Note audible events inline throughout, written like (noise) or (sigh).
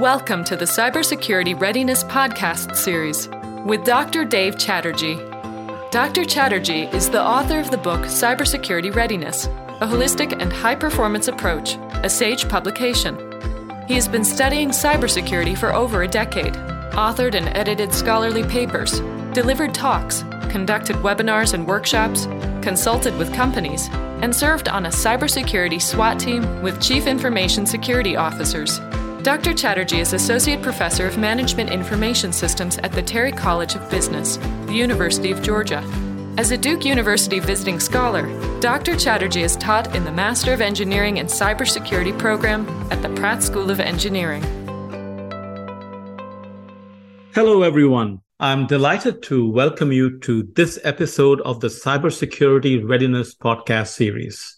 Welcome to the Cybersecurity Readiness Podcast Series with Dr. Dave Chatterjee. Dr. Chatterjee is the author of the book Cybersecurity Readiness A Holistic and High Performance Approach, a SAGE publication. He has been studying cybersecurity for over a decade, authored and edited scholarly papers, delivered talks, conducted webinars and workshops, consulted with companies, and served on a cybersecurity SWAT team with Chief Information Security Officers. Dr. Chatterjee is Associate Professor of Management Information Systems at the Terry College of Business, the University of Georgia. As a Duke University visiting scholar, Dr. Chatterjee is taught in the Master of Engineering and Cybersecurity program at the Pratt School of Engineering. Hello, everyone. I'm delighted to welcome you to this episode of the Cybersecurity Readiness Podcast series.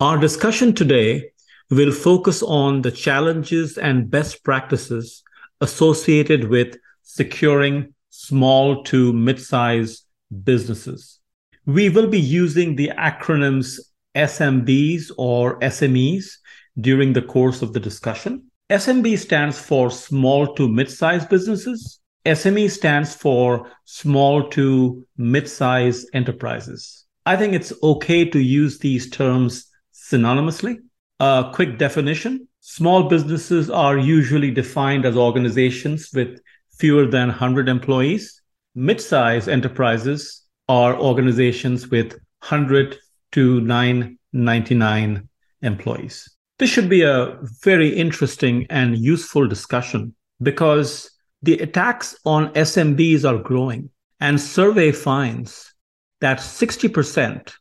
Our discussion today will focus on the challenges and best practices associated with securing small to mid-size businesses. We will be using the acronyms SMBs or SMEs during the course of the discussion. SMB stands for small to mid-size businesses SME stands for small to mid-size enterprises. I think it's okay to use these terms synonymously. A quick definition. Small businesses are usually defined as organizations with fewer than 100 employees. Mid-size enterprises are organizations with 100 to 999 employees. This should be a very interesting and useful discussion because the attacks on SMBs are growing, and survey finds that 60%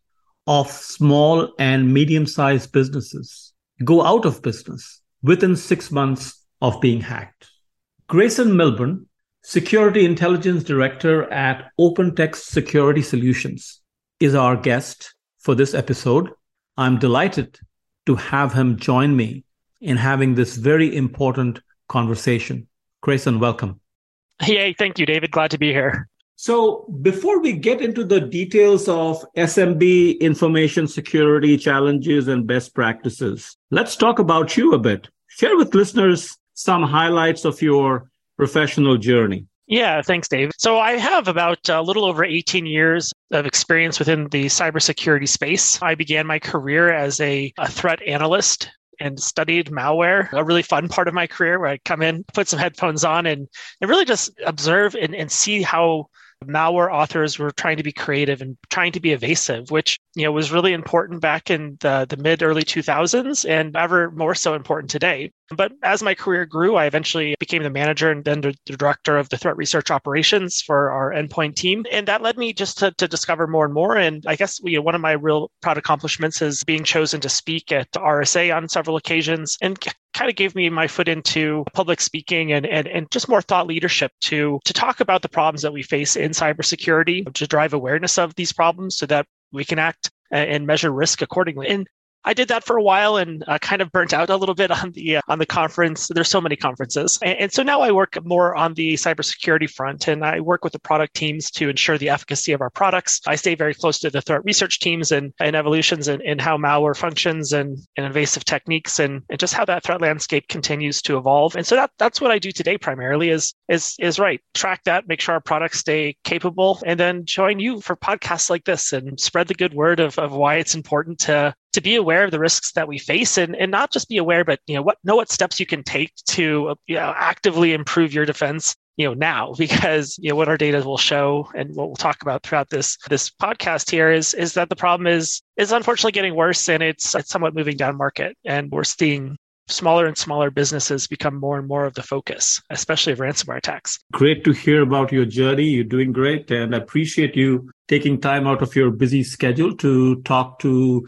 of small and medium sized businesses go out of business within six months of being hacked. Grayson Milbourne, Security Intelligence Director at OpenText Security Solutions, is our guest for this episode. I'm delighted to have him join me in having this very important conversation. Grayson, welcome. Hey, thank you, David. Glad to be here. So, before we get into the details of SMB information security challenges and best practices, let's talk about you a bit. Share with listeners some highlights of your professional journey. Yeah, thanks, Dave. So I have about a little over 18 years of experience within the cybersecurity space. I began my career as a, a threat analyst and studied malware, a really fun part of my career where I come in, put some headphones on and, and really just observe and, and see how malware authors were trying to be creative and trying to be evasive, which you know was really important back in the, the mid early 2000s and ever more so important today. But as my career grew, I eventually became the manager and then the, director of the threat research operations for our endpoint team. And that led me just to, to discover more and more. And I guess you know, one of my real proud accomplishments is being chosen to speak at RSA on several occasions and kind of gave me my foot into public speaking and, and, and just more thought leadership to, to talk about the problems that we face in cybersecurity, to drive awareness of these problems so that we can act and measure risk accordingly. And I did that for a while and uh, kind of burnt out a little bit on the uh, on the conference. There's so many conferences, and, and, so now I work more on the cybersecurity front, and I work with the product teams to ensure the efficacy of our products. I stay very close to the threat research teams and, and evolutions and, and how malware functions and, and invasive techniques and, and just how that threat landscape continues to evolve. And so that that's what I do today primarily is is is right track that, make sure our products stay capable, and then join you for podcasts like this and spread the good word of of why it's important to to be aware of the risks that we face and, and not just be aware, but you know what know what steps you can take to you know, actively improve your defense you know now (laughs) because you know what our data will show and what we'll talk about throughout this this podcast here is is that the problem is is unfortunately getting worse and it's, it's somewhat moving down market and we're seeing smaller and smaller businesses become more and more of the focus, especially of ransomware attacks. Great to hear about your journey. You're doing great and I appreciate you taking time out of your busy schedule to talk to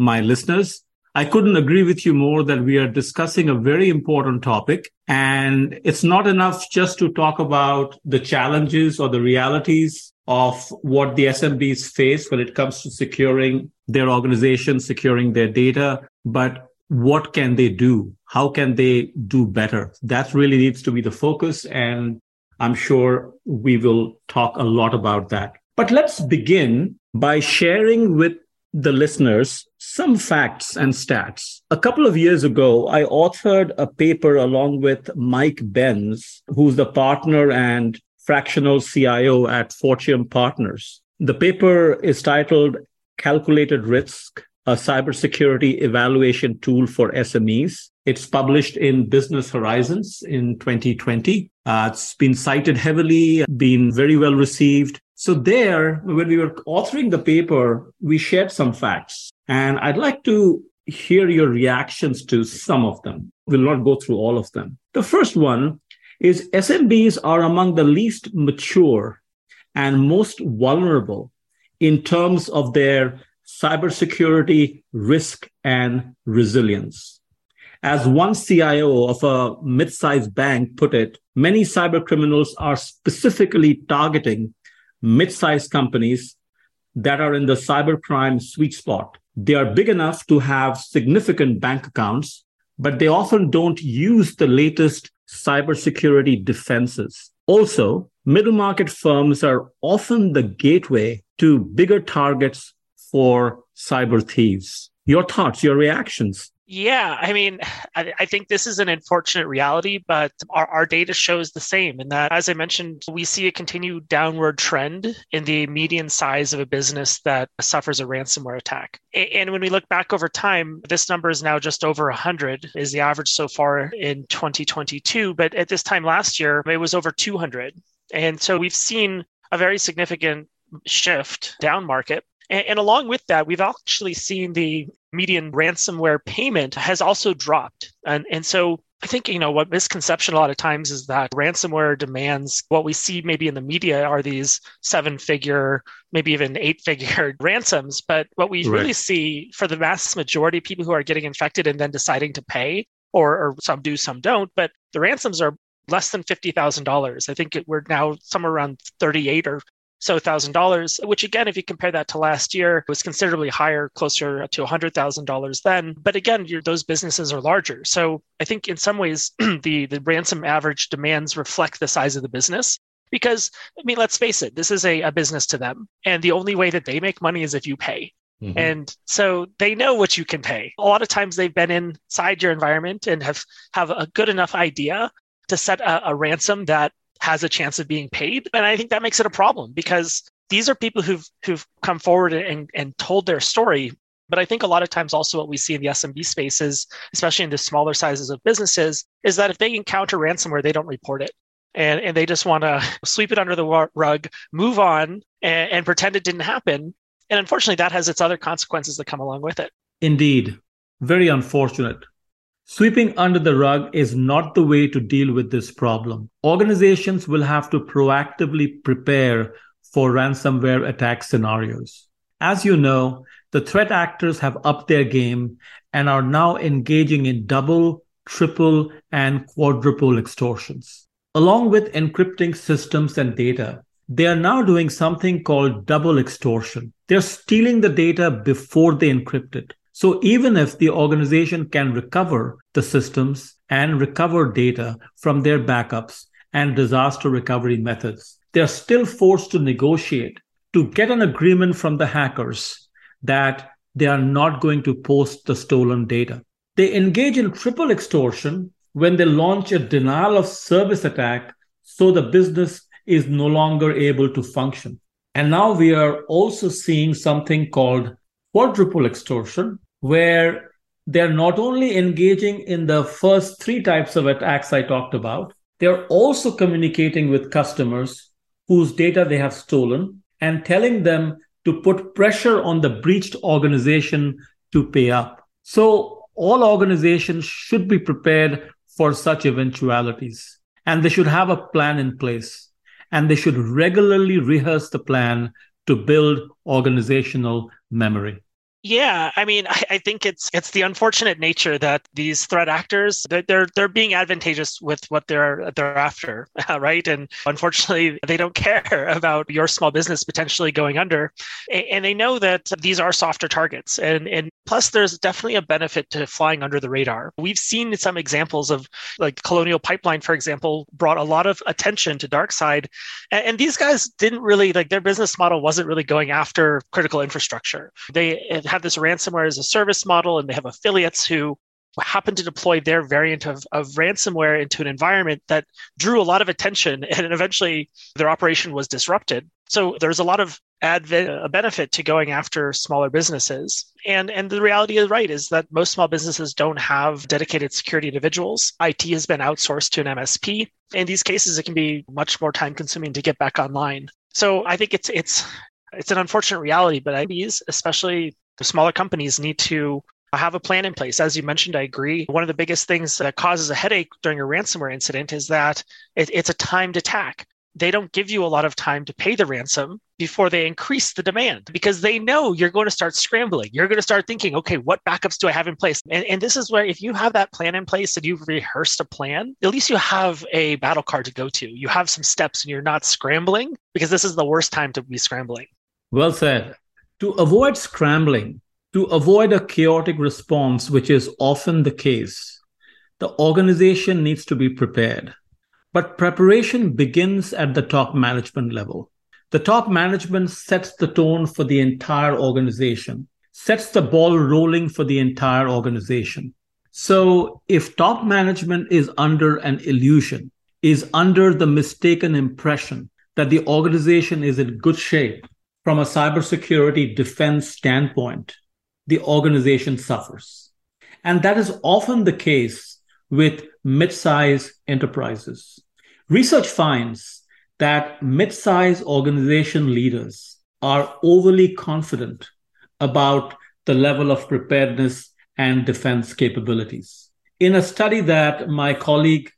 my listeners. I couldn't agree with you more that we are discussing a very important topic. And it's not enough just to talk about the challenges or the realities of what the SMBs face when it comes to securing their organization, securing their data, but what can they do? How can they do better? That really needs to be the focus. And I'm sure we will talk a lot about that. But let's begin by sharing with the listeners some facts and stats. A couple of years ago, I authored a paper along with Mike Benz, who's the partner and fractional CIO at Fortium Partners. The paper is titled Calculated Risk, a cybersecurity evaluation tool for SMEs. It's published in Business Horizons in 2020. Uh, it's been cited heavily, been very well received. So there, when we were authoring the paper, we shared some facts. And I'd like to hear your reactions to some of them. We'll not go through all of them. The first one is SMBs are among the least mature and most vulnerable in terms of their cybersecurity risk and resilience. As one CIO of a mid-sized bank put it, many cyber criminals are specifically targeting mid-sized companies that are in the cybercrime sweet spot. They are big enough to have significant bank accounts, but they often don't use the latest cybersecurity defenses. Also, middle market firms are often the gateway to bigger targets for cyber thieves. Your thoughts, your reactions? Yeah, I mean, I, I, think this is an unfortunate reality, but our, our data shows the same. In that, as I mentioned, we see a continued downward trend in the median size of a business that suffers a ransomware attack. And when we look back over time, this number is now just over 100, is the average so far in 2022. But at this time last year, it was over 200. And so we've seen a very significant shift down market. And, and, along with that, we've actually seen the median ransomware payment has also dropped. And, and so I think, you know, what misconception a lot of times is that ransomware demands what we see maybe in the media are these seven figure, maybe even eight figure (laughs) ransoms. But what we right. really see for the vast majority of people who are getting infected and then deciding to pay, or, or some do, some don't, but the ransoms are less than $50,000. I think it, we're now somewhere around 38 or so thousand dollars, which again, if you compare that to last year, was considerably higher, closer to hundred thousand dollars then. But again, those businesses are larger. So I think in some ways, (clears throat) the the ransom average demands reflect the size of the business. Because I mean, let's face it, this is a, a business to them, and the only way that they make money is if you pay. Mm-hmm. And so they know what you can pay. A lot of times they've been inside your environment and have have a good enough idea to set a, a ransom that has a chance of being paid. And I think that makes it a problem because these are people who've who've come forward and, and told their story. But I think a lot of times also what we see in the SMB spaces, especially in the smaller sizes of businesses, is that if they encounter ransomware, they don't report it. And, and they just want to sweep it under the rug, move on, and, and pretend it didn't happen. And unfortunately, that has its other consequences that come along with it. Indeed. Very unfortunate. Sweeping under the rug is not the way to deal with this problem. Organizations will have to proactively prepare for ransomware attack scenarios. As you know, the threat actors have upped their game and are now engaging in double, triple, and quadruple extortions. Along with encrypting systems and data, they are now doing something called double extortion. They're stealing the data before they encrypt it. So even if the organization can recover the systems and recover data from their backups and disaster recovery methods, they're still forced to negotiate to get an agreement from the hackers that they are not going to post the stolen data. They engage in triple extortion when they launch a denial of service attack so the business is no longer able to function. And now we are also seeing something called quadruple extortion, where they're not only engaging in the first three types of attacks I talked about, they're also communicating with customers whose data they have stolen and telling them to put pressure on the breached organization to pay up. So, all organizations should be prepared for such eventualities and they should have a plan in place and they should regularly rehearse the plan to build organizational memory. Yeah, I mean, I, I, think it's it's the unfortunate nature that these threat actors they're they're, they're being advantageous with what they're they're after, (laughs) right? And unfortunately, they don't care (laughs) about your small business potentially going under, and they know that these are softer targets. And and plus, there's definitely a benefit to flying under the radar. We've seen some examples of like Colonial Pipeline, for example, brought a lot of attention to DarkSide, and, and these guys didn't really like their business model wasn't really going after critical infrastructure. They have this ransomware as a service model, and they have affiliates who happen to deploy their variant of, of ransomware into an environment that drew a lot of attention (laughs) and eventually their operation was disrupted. So there's a lot of adv- a uh, benefit to going after smaller businesses. And, and the reality is right is that most small businesses don't have dedicated security individuals. IT has been outsourced to an MSP. In these cases, it can be much more time consuming to get back online. So I think it's it's it's an unfortunate reality, but SMBs, especially the smaller companies need to have a plan in place. As you mentioned, I agree. One of the biggest things that causes a headache during a ransomware incident is that it, it's a timed attack. They don't give you a lot of time to pay the ransom before they increase the demand because they know you're going to start scrambling. You're going to start thinking, okay, what backups do I have in place? And, and this is where, if you have that plan in place and you've rehearsed a plan, at least you have a battle card to go to. You have some steps and you're not scrambling because this is the worst time to be scrambling. Well said. To avoid scrambling, to avoid a chaotic response, which is often the case, the organization needs to be prepared. But preparation begins at the top management level. The top management sets the tone for the entire organization, sets the ball rolling for the entire organization. So if top management is under an illusion, is under the mistaken impression that the organization is in good shape, from a cybersecurity defense standpoint, the organization suffers. And that is often the case with mid-size enterprises. Research finds that mid-size organization leaders are overly confident about the level of preparedness and defense capabilities. In a study that my colleague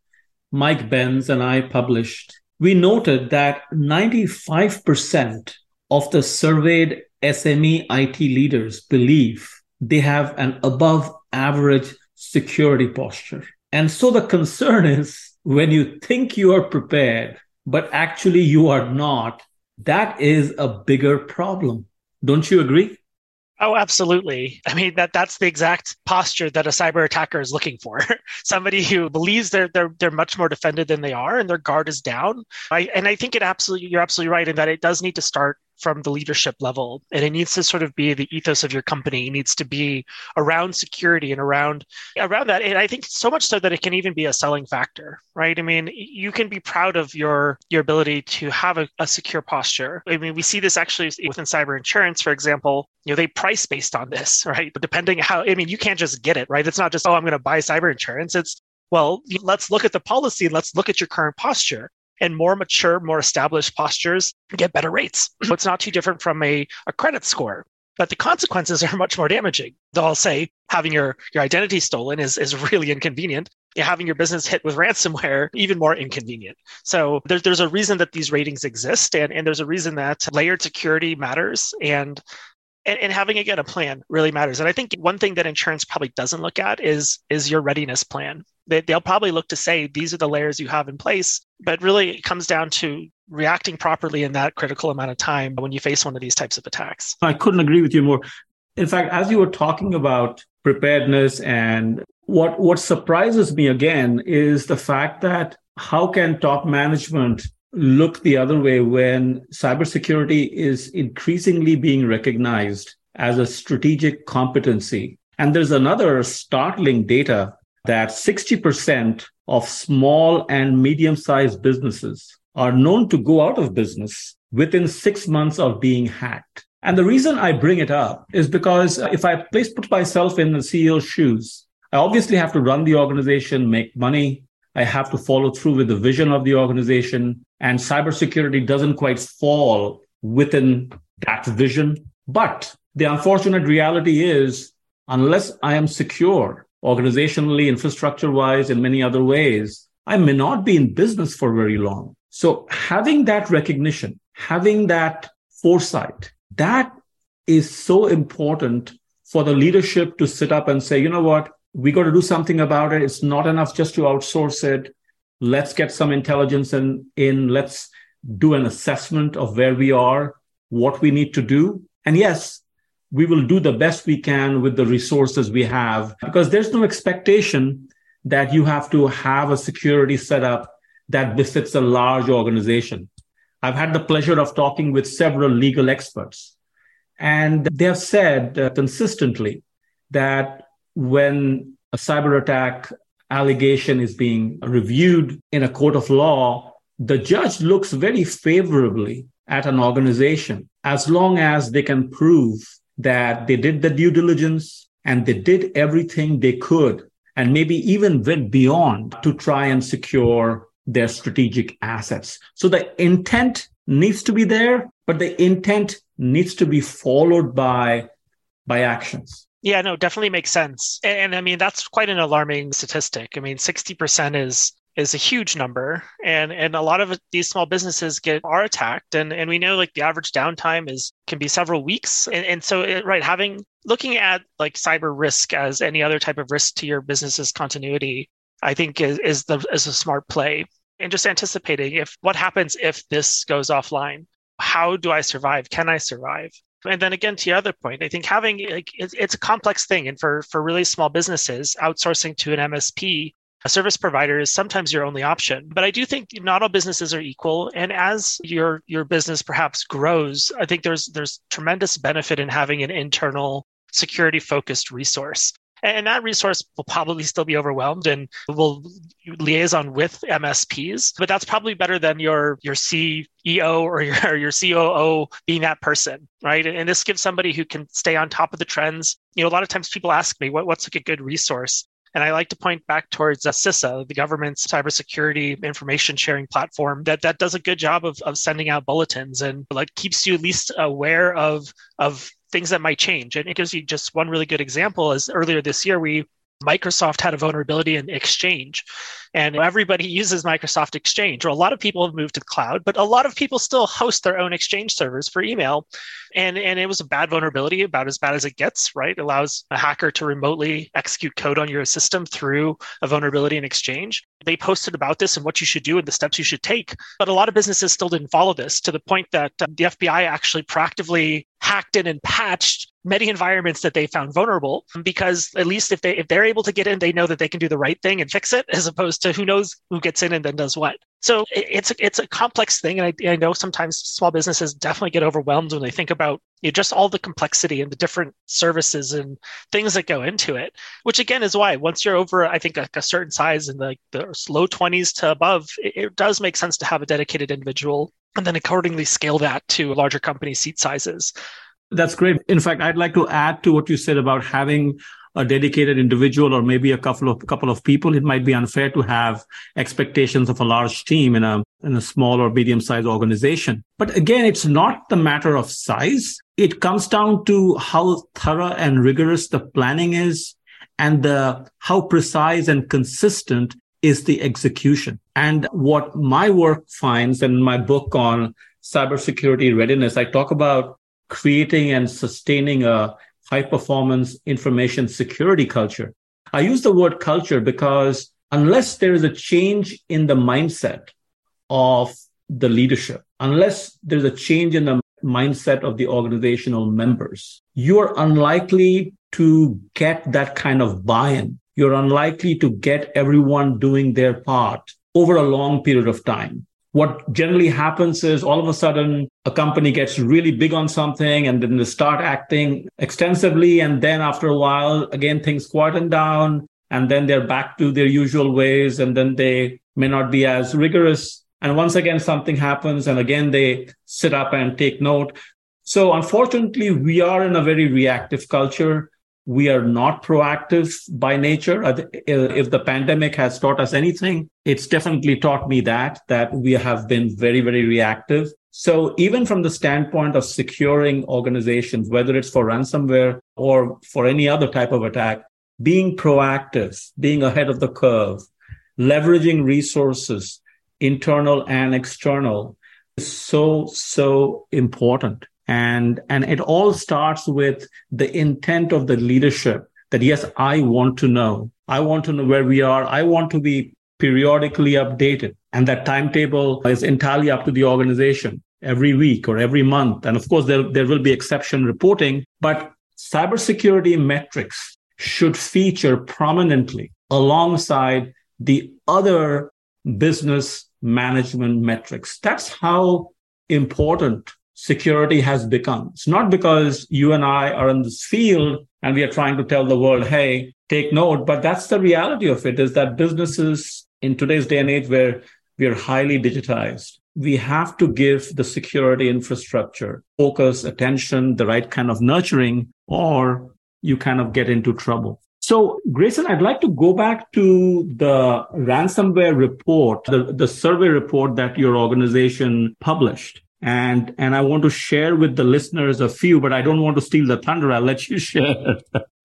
Mike Benz and I published, we noted that 95% of the surveyed SME IT leaders believe they have an above average security posture. And so the concern is when you think you are prepared, but actually you are not, that is a bigger problem. Don't you agree? Oh, absolutely. I mean that that's the exact posture that a cyber attacker is looking for. (laughs) Somebody who believes they're they're they're much more defended than they are and their guard is down. I, and I think it absolutely you're absolutely right in that it does need to start from the leadership level and it needs to sort of be the ethos of your company. It needs to be around security and around around that. And i think so much so that it can even be a selling factor right? I mean you can be proud of your your ability to have a, a secure posture. I mean we see this actually within cyber insurance for example you know they price based on this (laughs) right? But depending how i mean you can't just get it right? It's not just oh i'm going to buy cyber insurance. It's well let's look at the policy let's look at your current posture and more mature, more established postures get better rates. (clears throat) it's not too different from a, a credit score. But the consequences are much more damaging. They'll say having your, your identity stolen is, is really inconvenient. Having your business hit with ransomware, even more inconvenient. So there's, there's a reason that these ratings exist, and, and there's a reason that layered security matters. And and, and, having again a plan really matters. And i think one thing that insurance probably doesn't look at is is your readiness plan. They, they'll probably look to say these are the layers you have in place but really it comes down to reacting properly in that critical amount of time when you face one of these types of attacks. I couldn't agree with you more. In fact as you were talking about preparedness and what what surprises me again is the fact that how can top management look the other way when cybersecurity is increasingly being recognized as a strategic competency. And there's another startling data that 60% of small and medium sized businesses are known to go out of business within six months of being hacked. And the reason I bring it up is because if I place put myself in the CEO's shoes, I obviously have to run the organization, make money, I have to follow through with the vision of the organization. And cybersecurity doesn't quite fall within that vision. But the unfortunate reality is, unless I am secure organizationally, infrastructure wise, in many other ways, I may not be in business for very long. So having that recognition, having that foresight, that is so important for the leadership to sit up and say, you know what, we got to do something about it. It's not enough just to outsource it. Let's get some intelligence in, in. Let's do an assessment of where we are, what we need to do. And yes, we will do the best we can with the resources we have because there's no expectation that you have to have a security setup that befits a large organization. I've had the pleasure of talking with several legal experts, and they have said uh, consistently that when a cyber attack allegation is being reviewed in a court of law, the judge looks very favorably at an organization as long as they can prove that they did the due diligence and they did everything they could and maybe even went beyond to try and secure their strategic assets. So the intent needs to be there, but the intent needs to be followed by by actions. Yeah, no, definitely makes sense. And, and, I mean, that's quite an alarming statistic. I mean, 60% is is a huge number and and a lot of these small businesses get are attacked and and we know like the average downtime is can be several weeks. And, and so it, right having looking at like cyber risk as any other type of risk to your business's continuity i think is, is the is a smart play. And just anticipating if what happens if this goes offline? How do i survive? Can i survive and then again to your other point i think having like it's, it's a complex thing. And for for really small businesses outsourcing to an msp a service provider is sometimes your only option. But i do think not all businesses are equal. And as your your business perhaps grows i think there's there's tremendous benefit in having an internal security focused resource and that resource will probably still be overwhelmed and will liaison with MSPs. But that's probably better than your your CEO or your, your COO being that person, right? And, this gives somebody who can stay on top of the trends. You know, a lot of times people ask me, what, what's like a good resource? And I like to point back towards uh, CISA, the government's cybersecurity information sharing platform, that, that does a good job of, of sending out bulletins and like keeps you at least aware of, of things that might change. And it gives you just one really good example is earlier this year, we Microsoft had a vulnerability in Exchange, and everybody uses Microsoft Exchange. Well, a lot of people have moved to the cloud, but a lot of people still host their own Exchange servers for email. And, and it was a bad vulnerability, about as bad as it gets, right? It allows a hacker to remotely execute code on your system through a vulnerability in Exchange. They posted about this and what you should do and the steps you should take. But a lot of businesses still didn't follow this to the point that um, the FBI actually proactively hacked in and patched many environments that they found vulnerable because at least if they if they're able to get in they know that they can do the right thing and fix it (laughs) as opposed to who knows who gets in and then does what so it's a, it's a complex thing and I, I know sometimes small businesses definitely get overwhelmed when they think about you know, just all the complexity and the different services and things that go into it which again is why once you're over i think like a certain size in the, the low 20s to above it, it does make sense to have a dedicated individual and then accordingly scale that to larger company seat sizes that's great. In fact, I'd like to add to what you said about having a dedicated individual or maybe a couple of couple of people. It might be unfair to have expectations of a large team in a in a small or medium sized organization. But again, it's not the matter of size. It comes down to how thorough and rigorous the planning is and the how precise and consistent is the execution. And what my work finds in my book on cybersecurity readiness, I talk about creating and sustaining a high performance information security culture. I use the word culture because unless there is a change in the mindset of the leadership, unless there's a change in the mindset of the organizational members, you're unlikely to get that kind of buy in. You're unlikely to get everyone doing their part over a long period of time what generally happens is all of a sudden a company gets really big on something and then they start acting extensively. And then after a while, again, things quieten down and then they're back to their usual ways. And then they may not be as rigorous. And once again, something happens and again, they sit up and take note. So unfortunately, we are in a very reactive culture we are not proactive by nature. Uh, uh, if the pandemic has taught us anything, it's definitely taught me that, that we have been very, very reactive. So even from the standpoint of securing organizations, whether it's for ransomware or for any other type of attack, being proactive, being ahead of the curve, leveraging resources, internal and external, is so, so important. And, and it all starts with the intent of the leadership that, yes, I want to know. I want to know where we are. I want to be periodically updated. And that timetable is entirely up to the organization every week or every month. And of course, there, there will be exception reporting, but cybersecurity metrics should feature prominently alongside the other business management metrics. That's how important security has become. It's not because you and I are in this field and we are trying to tell the world, hey, take note, but that's the reality of it is that businesses in today's day and age where we are highly digitized, we have to give the security infrastructure focus, attention, the right kind of nurturing, or you kind of get into trouble. So, Grayson, I'd like to go back to the ransomware report, the, the survey report that your organization published. And, and I want to share with the listeners a few, but I don't want to steal the thunder. I'll let you (laughs) share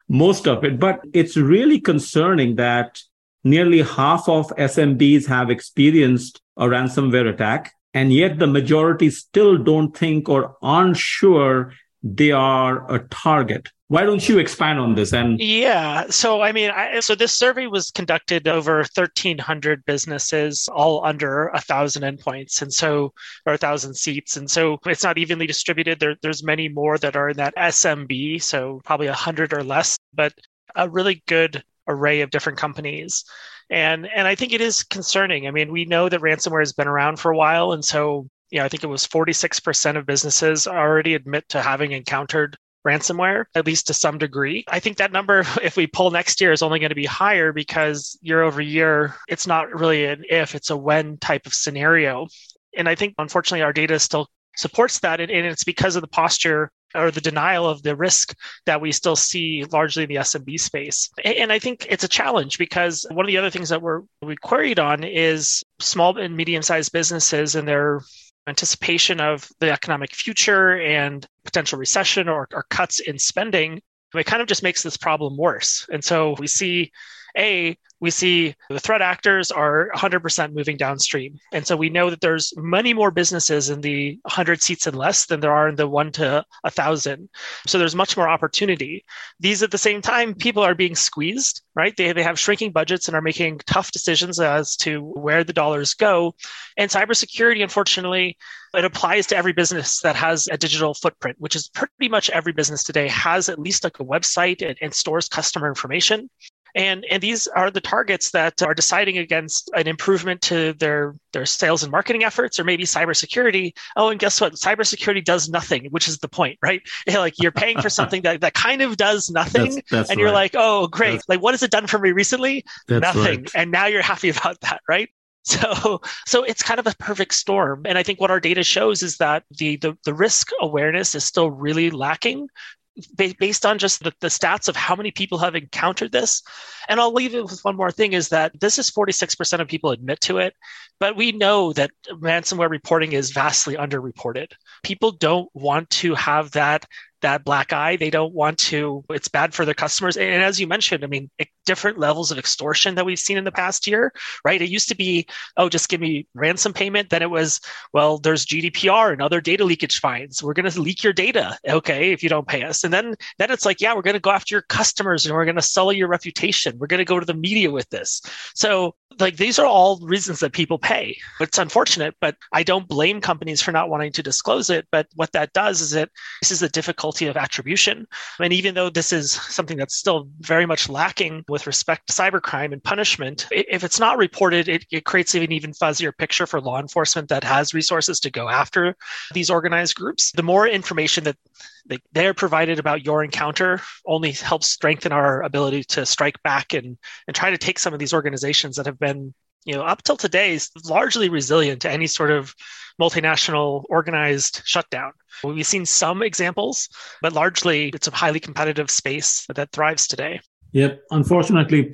most of it. But it's really concerning that nearly half of SMBs have experienced a ransomware attack. And yet the majority still don't think or aren't sure they are a target. Why don't you expand on this? And yeah, so I mean, I, so this survey was conducted over 1,300 businesses, all under a thousand endpoints, and so or a thousand seats, and so it's not evenly distributed. There, there's many more that are in that SMB, so probably a hundred or less, but a really good array of different companies. And and I think it is concerning. I mean, we know that ransomware has been around for a while, and so you know, I think it was 46% of businesses already admit to having encountered ransomware, at least to some degree. I think that number, (laughs) if we pull next year, is only going to be higher because year over year, it's not really an if, it's a when type of scenario. And I think, unfortunately, our data still supports that. And it's because of the posture or the denial of the risk that we still see largely in the SMB space. And I think it's a challenge because one of the other things that we're we queried on is small and medium sized businesses and their anticipation of the economic future and potential recession or, or cuts in spending, it kind of just makes this problem worse. And so we see a we see the threat actors are 100% moving downstream. And so we know that there's many more businesses in the 100 seats and less than there are in the 1 to 1,000. So there's much more opportunity. These at the same time, people are being squeezed, right? They, they have shrinking budgets and are making tough decisions as to where the dollars go. And cybersecurity, unfortunately, it applies to every business that has a digital footprint, which is pretty much every business today has at least like a website and, and stores customer information. And, and these are the targets that are deciding against an improvement to their, their sales and marketing efforts or maybe cybersecurity. Oh, and guess what? Cybersecurity does nothing, which is the point, right? (laughs) like you're paying for something that, that kind of does nothing. That's, that's and you're right. like, oh, great. That's, like, what has it done for me recently? Nothing. Right. And now you're happy (laughs) about that, right? So, so it's kind of a perfect storm. And I think what our data shows is that the, the, the risk awareness is still really lacking based on just the, the, stats of how many people have encountered this. And I'll leave it with one more thing is that this is 46% of people admit to it, but we know that ransomware reporting is vastly underreported. People don't want to have that that black eye. They don't want to, it's bad for their customers. And as you mentioned, I mean, different levels of extortion that we've seen in the past year, right? It used to be, oh, just give me ransom payment. Then it was, well, there's GDPR and other data leakage fines. We're going to leak your data. Okay. If you don't pay us. And then, then it's like, yeah, we're going to go after your customers and we're going to sell your reputation. We're going to go to the media with this. So like these are all reasons that people pay. It's unfortunate, but I don't blame companies for not wanting to disclose it. But what that does is it this is the difficulty of attribution. And even though this is something that's still very much lacking with respect to cybercrime and punishment, if it's not reported, it, it creates an even fuzzier picture for law enforcement that has resources to go after these organized groups. The more information that they're provided about your encounter only helps strengthen our ability to strike back and, and try to take some of these organizations that have been you know up till today is largely resilient to any sort of multinational organized shutdown. We've seen some examples but largely it's a highly competitive space that thrives today. Yep. Unfortunately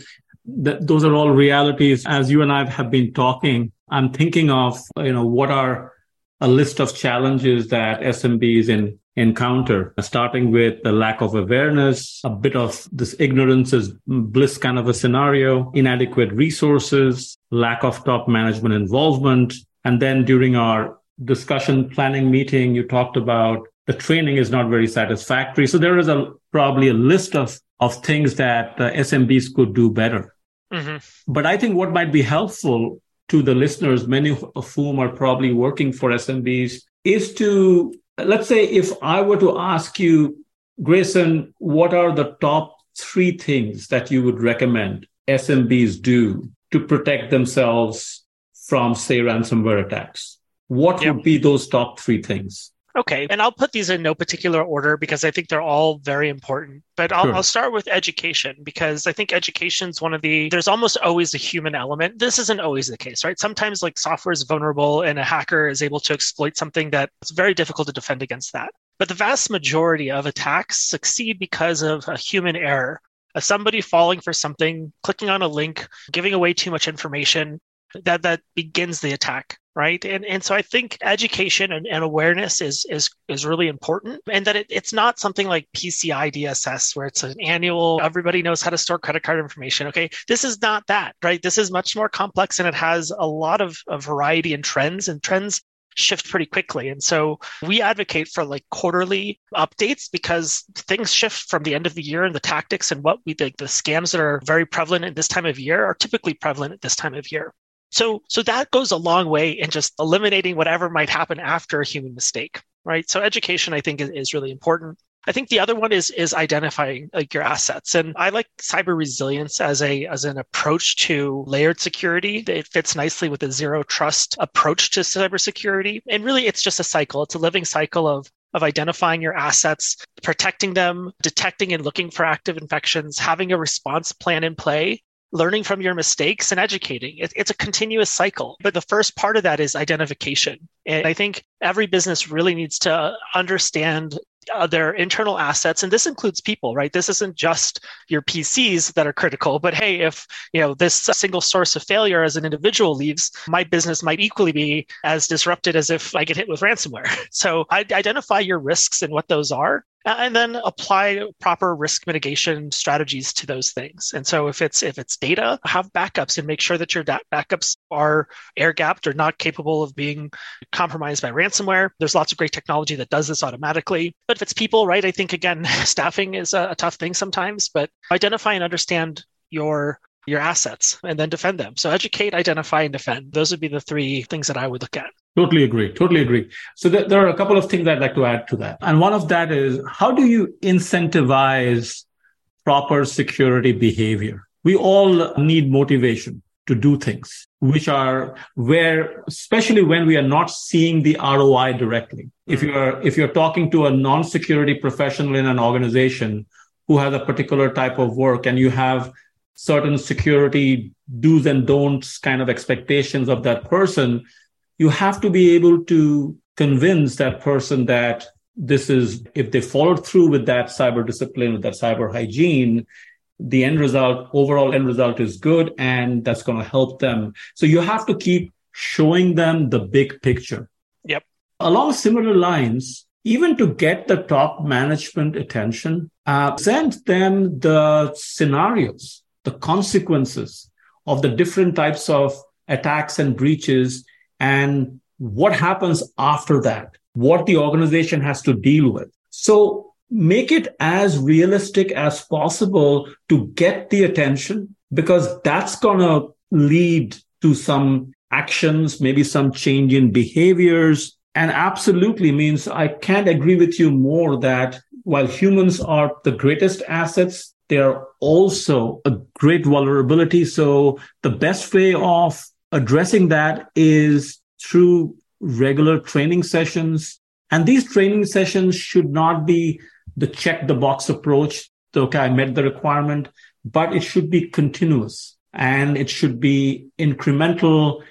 th- those are all realities. As you and i have been talking i'm thinking of you know what are a list of challenges that smbs in encounter, starting with the lack of awareness, a bit of this ignorance is bliss kind of a scenario, inadequate resources, lack of top management involvement. And then during our discussion planning meeting, you talked about the training is not very satisfactory. So there is a probably a list of, of things that uh, SMBs could do better. Mm-hmm. But I think what might be helpful to the listeners, many of whom are probably working for SMBs, is to, let's say, if I were to ask you, Grayson, what are the top three things that you would recommend SMBs do to protect themselves from, say, ransomware attacks? What yep. would be those top three things? Okay. And I'll put these in no particular order because I think they're all very important. But I'll, sure. I'll start with education because I think education is one of the, there's almost always a human element. This isn't always the case, right? Sometimes like software is vulnerable and a hacker is able to exploit something that it's very difficult to defend against that. But the vast majority of attacks succeed because of a human error, of somebody falling for something, clicking on a link, giving away too much information that, that begins the attack right and and so i think education and, and awareness is is is really important and that it, it's not something like pci dss where it's an annual everybody knows how to store credit card information okay this is not that right this is much more complex and it has a lot of, of variety and trends and trends shift pretty quickly. And so we advocate for like quarterly updates because things shift from the end of the year and the tactics and what we think the scams that are very prevalent at this time of year are typically prevalent at this time of year. So, so that goes a long way in just eliminating whatever might happen after a human mistake, right? So education, I think, is, is really important. I think the other one is is identifying like your assets. And I like cyber resilience as a as an approach to layered security. It fits nicely with a zero trust approach to cybersecurity. And really it's just a cycle. It's a living cycle of of identifying your assets, protecting them, detecting and looking for active infections, having a response plan in play, learning from your mistakes and educating. It, it's a continuous cycle. But the first part of that is identification. And I think every business really needs to understand uh, their internal assets and this includes people right this isn't just your pcs that are critical but hey if you know this single source of failure as an individual leaves my business might equally be as disrupted as if i get hit with ransomware (laughs) so I identify your risks and what those are and then apply proper risk mitigation strategies to those things. And so if it's if it's data, have backups and make sure that your backups are air gapped or not capable of being compromised by ransomware. There's lots of great technology that does this automatically. But if it's people, right, I think again, (laughs) staffing is a, a tough thing sometimes, but identify and understand your your assets and then defend them. So educate, identify, and defend. Those would be the three things that I would look at. Totally agree. Totally agree. So th- there are a couple of things I'd like to add to that. And one of that is how do you incentivize proper security behavior? We all need motivation to do things, which are where, especially when we are not seeing the ROI directly. If mm-hmm. you're, if you're talking to a non-security professional in an organization who has a particular type of work and you have certain security do's and don'ts kind of expectations of that person, you have to be able to convince that person that this is, if they followed through with that cyber discipline, with that cyber hygiene, the end result, overall end result is good and that's going to help them. So you have to keep showing them the big picture. Yep. Along similar lines, even to get the top management attention, uh, send them the scenarios, the consequences of the different types of attacks and breaches and what happens after that, what the organization has to deal with. So make it as realistic as possible to get the attention because that's going to lead to some actions, maybe some change in behaviors. And absolutely means I can't agree with you more that while humans are the greatest assets, they are also a great vulnerability. So the best way of addressing that is through regular training sessions. And these training sessions should not be the check the box approach. Okay, I met the requirement, but it should be continuous and it should be incremental.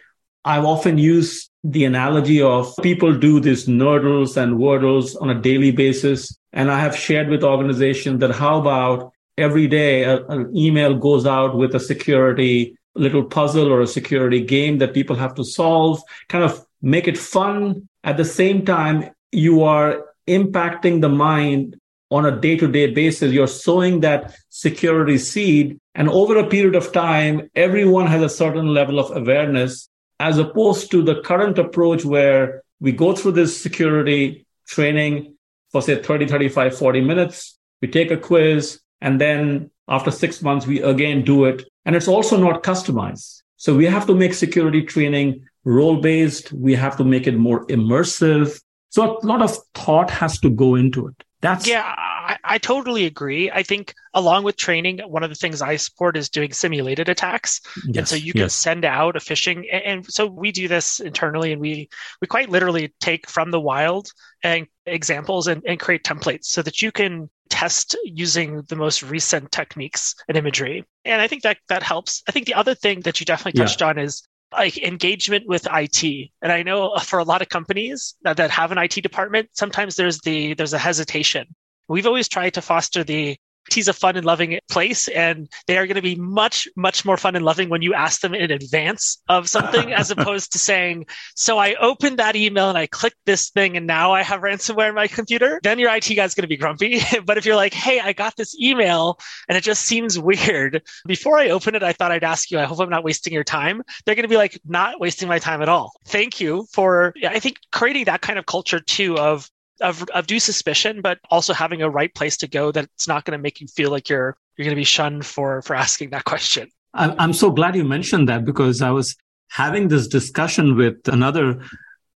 I've often used the analogy of people do these nerdles and wordles on a daily basis. And I have shared with organizations that how about every day an email goes out with a security little puzzle or a security game that people have to solve, kind of make it fun. At the same time, you are impacting the mind on a day to day basis. You're sowing that security seed. And over a period of time, everyone has a certain level of awareness as opposed to the current approach where we go through this security training. for say 30, 35, 40 minutes. We take a quiz and then after six months, we again do it. And it's also not customized. So we have to make security training role based. We have to make it more immersive. So a lot of thought has to go into it. That's yeah, I, I, totally agree. I think along with training, one of the things I support is doing simulated attacks. Yes, and so you can yes. send out a phishing and, and, so we do this internally and we we quite literally take from the wild and examples and, and create templates so that you can test using the most recent techniques and imagery. And I think that that helps. I think the other thing that you definitely touched yeah. on is like engagement with IT. And I know for a lot of companies that, that have an IT department, sometimes there's the there's a hesitation. We've always tried to foster the He's a fun and loving place, and they are going to be much, much more fun and loving when you ask them in advance of something, as (laughs) opposed to saying, "So I opened that email and I clicked this thing, and now I have ransomware in my computer." Then your IT guy's going to be grumpy. (laughs) but if you're like, "Hey, I got this email and it just seems weird," before I open it, I thought I'd ask you. I hope I'm not wasting your time. They're going to be like, "Not wasting my time at all." Thank you for, I think, creating that kind of culture too of of, of due suspicion, but also having a right place to go that's not going to make you feel like you're you're going to be shunned for for asking that question. I'm so glad you mentioned that because I was having this discussion with another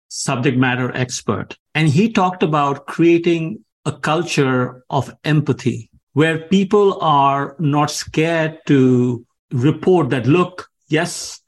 subject matter expert, and he talked about creating a culture of empathy where people are not scared to report that, look, yes,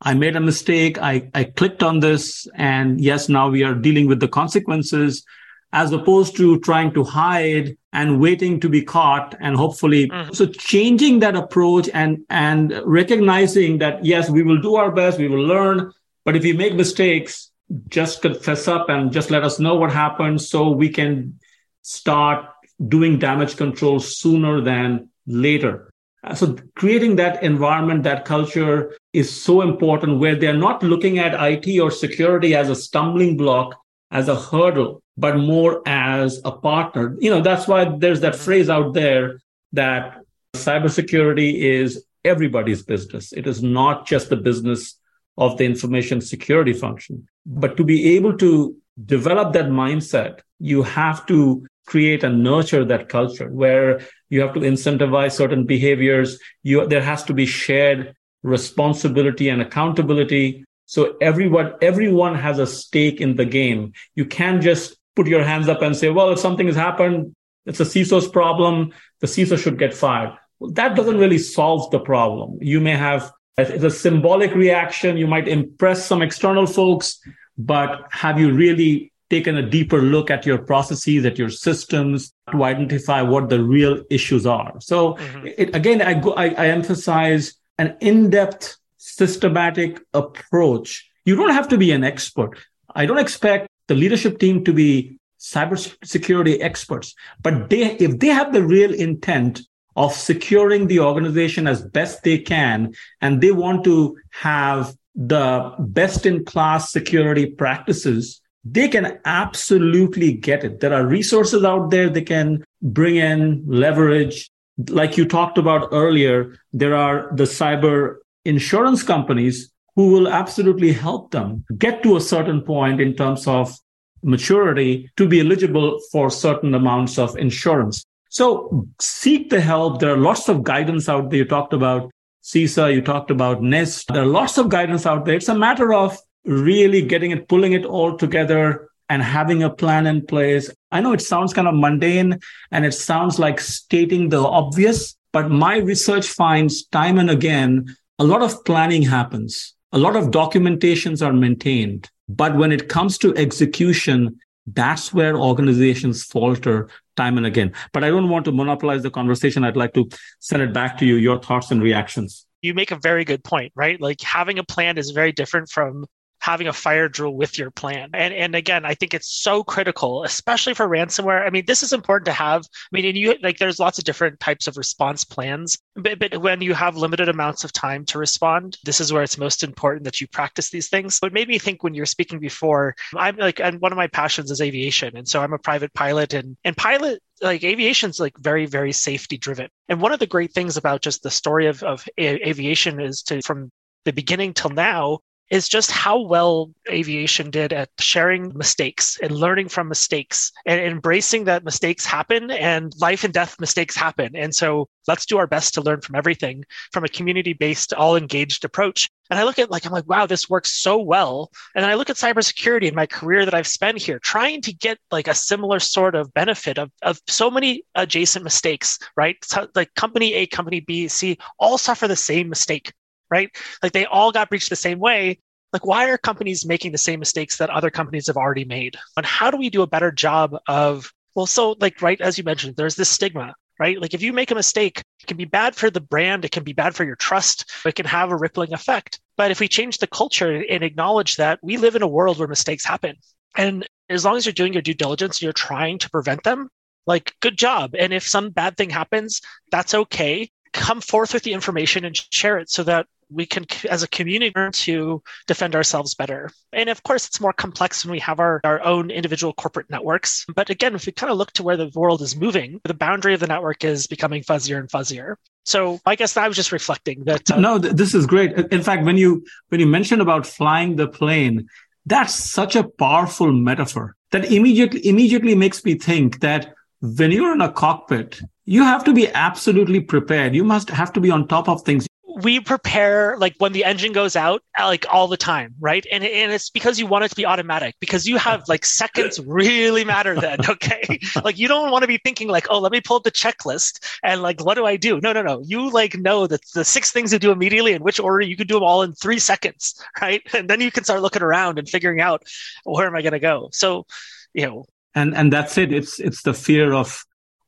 I made a mistake. I, I clicked on this. And yes, now we are dealing with the consequences as opposed to trying to hide and waiting to be caught and hopefully mm-hmm. so changing that approach and and recognizing that yes we will do our best we will learn but if we make mistakes just confess up and just let us know what happened so we can start doing damage control sooner than later so creating that environment that culture is so important where they're not looking at IT or security as a stumbling block as a hurdle, but more as a partner. You know, that's why there's that mm-hmm. phrase out there that cybersecurity is everybody's business. It is not just the business of the information security function. But to be able to develop that mindset, you have to create and nurture that culture where you have to incentivize certain behaviors. You, there has to be shared responsibility and accountability. So everyone, everyone has a stake in the game. You can't just put your hands up and say, well, if something has happened, it's a CISO's problem. The CISO should get fired. Well, that doesn't really solve the problem. You may have it's a symbolic reaction. You might impress some external folks, but have you really taken a deeper look at your processes, at your systems to identify what the real issues are? So mm-hmm. it, again, I, go, I, I emphasize an in-depth systematic approach. You don't have to be an expert. I don't expect the leadership team to be cybersecurity experts, but they, if they have the real intent of securing the organization as best they can, and they want to have the best in class security practices, they can absolutely get it. There are resources out there they can bring in, leverage. Like you talked about earlier, there are the cyber insurance companies who will absolutely help them get to a certain point in terms of maturity to be eligible for certain amounts of insurance. So seek the help. There are lots of guidance out there. You talked about CISA, you talked about NIST. There are lots of guidance out there. It's a matter of really getting it, pulling it all together and having a plan in place. I know it sounds kind of mundane and it sounds like stating the obvious, but my research finds time and again a lot of planning happens, a lot of documentations are maintained. But when it comes to execution, that's where organizations falter time and again. But I don't want to monopolize the conversation. I'd like to send it back to you, your thoughts and reactions. You make a very good point, right? Like having a plan is very different from having a fire drill with your plan. And and again, I think it's so critical, especially for ransomware. I mean, this is important to have. I mean, and you like there's lots of different types of response plans, but, but when you have limited amounts of time to respond, this is where it's most important that you practice these things. What made me think when you were speaking before, I'm like, and one of my passions is aviation, and so I'm a private pilot, and and pilot like aviation's like very very safety driven and one of the great things about just the story of, of aviation is to from the beginning till now is just how well aviation did at sharing mistakes and learning from mistakes and embracing that mistakes happen and life and death mistakes happen. And so let's do our best to learn from everything from a community based, all engaged approach. And I look at like, I'm like, wow, this works so well. And then I look at cybersecurity and my career that I've spent here, trying to get like a similar sort of benefit of, of so many adjacent mistakes, right? So, like company A, company B, C all suffer the same mistake right? Like they all got breached the same way. Like, why are companies making the same mistakes that other companies have already made? And how do we do a better job of, well, so like, right, as you mentioned, there's this stigma, right? Like, if you make a mistake, it can be bad for the brand, it can be bad for your trust, it can have a rippling effect. But if we change the culture and acknowledge that we live in a world where mistakes happen, and as long as you're doing your due diligence, you're trying to prevent them, like, good job. And if some bad thing happens, that's okay. Come forth with the information and share it so that we can, as a community, to defend ourselves better. And of course, it's more complex when we have our, our own individual corporate networks. But again, if we kind of look to where the world is moving, the boundary of the network is becoming fuzzier and fuzzier. So I guess I was just reflecting that. Uh, no, this is great. In fact, when you when you mentioned about flying the plane, that's such a powerful metaphor that immediately immediately makes me think that when you're in a cockpit, you have to be absolutely prepared. You must have to be on top of things we prepare like when the engine goes out uh, like all the time right? And, and it's because you want it to be automatic because you have like seconds really matter then (laughs) okay? (laughs) Like you don't want to be thinking like oh let me pull up the checklist and like what do i do? No no no. You like know that the six things to do immediately in which order you can do them all in three seconds (laughs) right? And then you can start looking around and figuring out where am i going to go? So you know. And and that's it. It's it's the fear of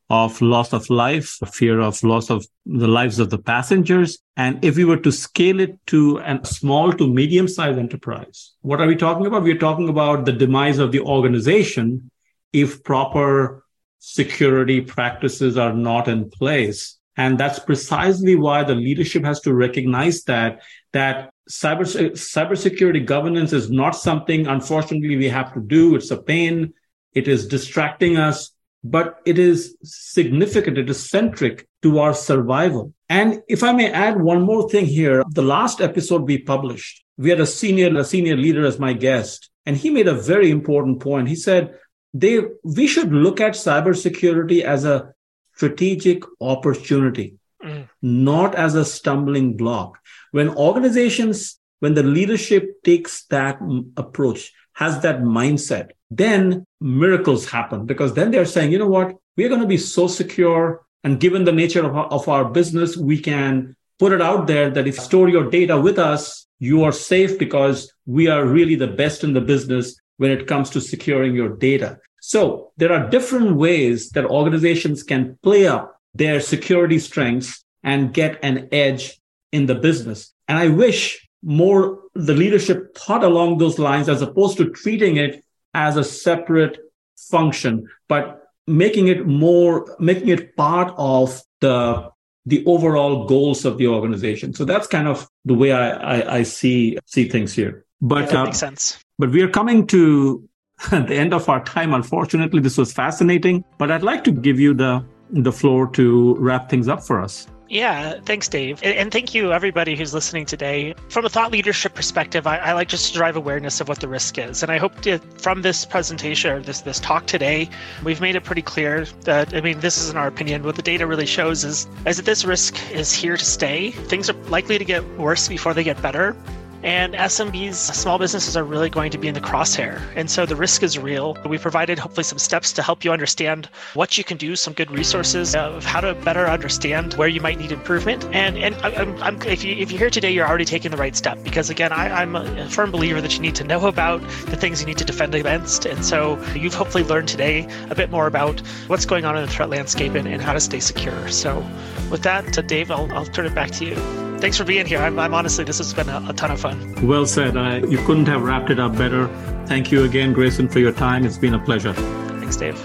of loss of life, fear of loss of the lives of the passengers. And if we were to scale it to a small to medium sized enterprise, what are we talking about? We're talking about the demise of the organization if proper security practices are not in place. And that's precisely why the leadership has to recognize that, that cyber, cybersecurity governance is not something, unfortunately, we have to do. It's a pain. It is distracting us but it is significant. It is centric to our survival. And if I may add one more thing here, the last episode we published, we had a senior, a senior leader as my guest, and he made a very important point. He said, Dave, we should look at cybersecurity as a strategic opportunity, mm. not as a stumbling block. When organizations, when the leadership takes that approach, has that mindset, then miracles happen because then they're saying, you know what, we're going to be so secure. And given the nature of our, of our business, we can put it out there that if you store your data with us, you are safe because we are really the best in the business when it comes to securing your data. So there are different ways that organizations can play up their security strengths and get an edge in the business. And I wish more the leadership thought along those lines as opposed to treating it as a separate function, but making it more, making it part of the the overall goals of the organization. So that's kind of the way I, I, I see see things here. But yeah, uh, makes sense. But we are coming to (laughs) the end of our time. Unfortunately, this was fascinating. But I'd like to give you the the floor to wrap things up for us. Yeah, thanks, Dave. And thank you, everybody who's listening today. From a thought leadership perspective, I, I, like just to drive awareness of what the risk is. And I hope to, from this presentation or this, this talk today, we've made it pretty clear that, I mean, this isn't our opinion. What the data really shows is, is that this risk is here to stay. Things are likely to get worse before they get better. And SMBs, small businesses, are really going to be in the crosshair. And so the risk is real. We provided hopefully some steps to help you understand what you can do, some good resources of how to better understand where you might need improvement. And and I'm, I'm, if you if you're here today, you're already taking the right step because again, I, I'm a firm believer that you need to know about the things you need to defend against. And so you've hopefully learned today a bit more about what's going on in the threat landscape and, and how to stay secure. So with that, uh, Dave, I'll, I'll turn it back to you. Thanks for being here. I'm, I'm honestly, this has been a, a ton of fun. Well said. I, you couldn't have wrapped it up better. Thank you again, Grayson, for your time. It's been a pleasure. Thanks, Dave.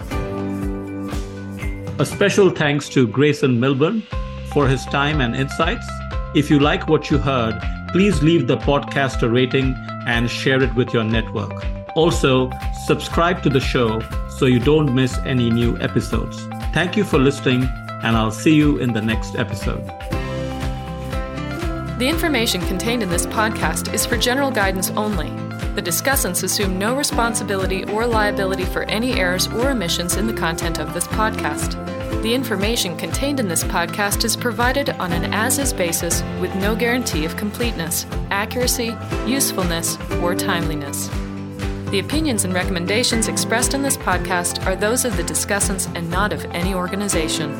A special thanks to Grayson Milbourne for his time and insights. If you like what you heard, please leave the podcast a rating and share it with your network. Also, subscribe to the show so you don't miss any new episodes. Thank you for listening, and I'll see you in the next episode. The information contained in this podcast is for general guidance only. The discussants assume no responsibility or liability for any errors or omissions in the content of this podcast. The information contained in this podcast is provided on an as is basis with no guarantee of completeness, accuracy, usefulness, or timeliness. The opinions and recommendations expressed in this podcast are those of the discussants and not of any organization.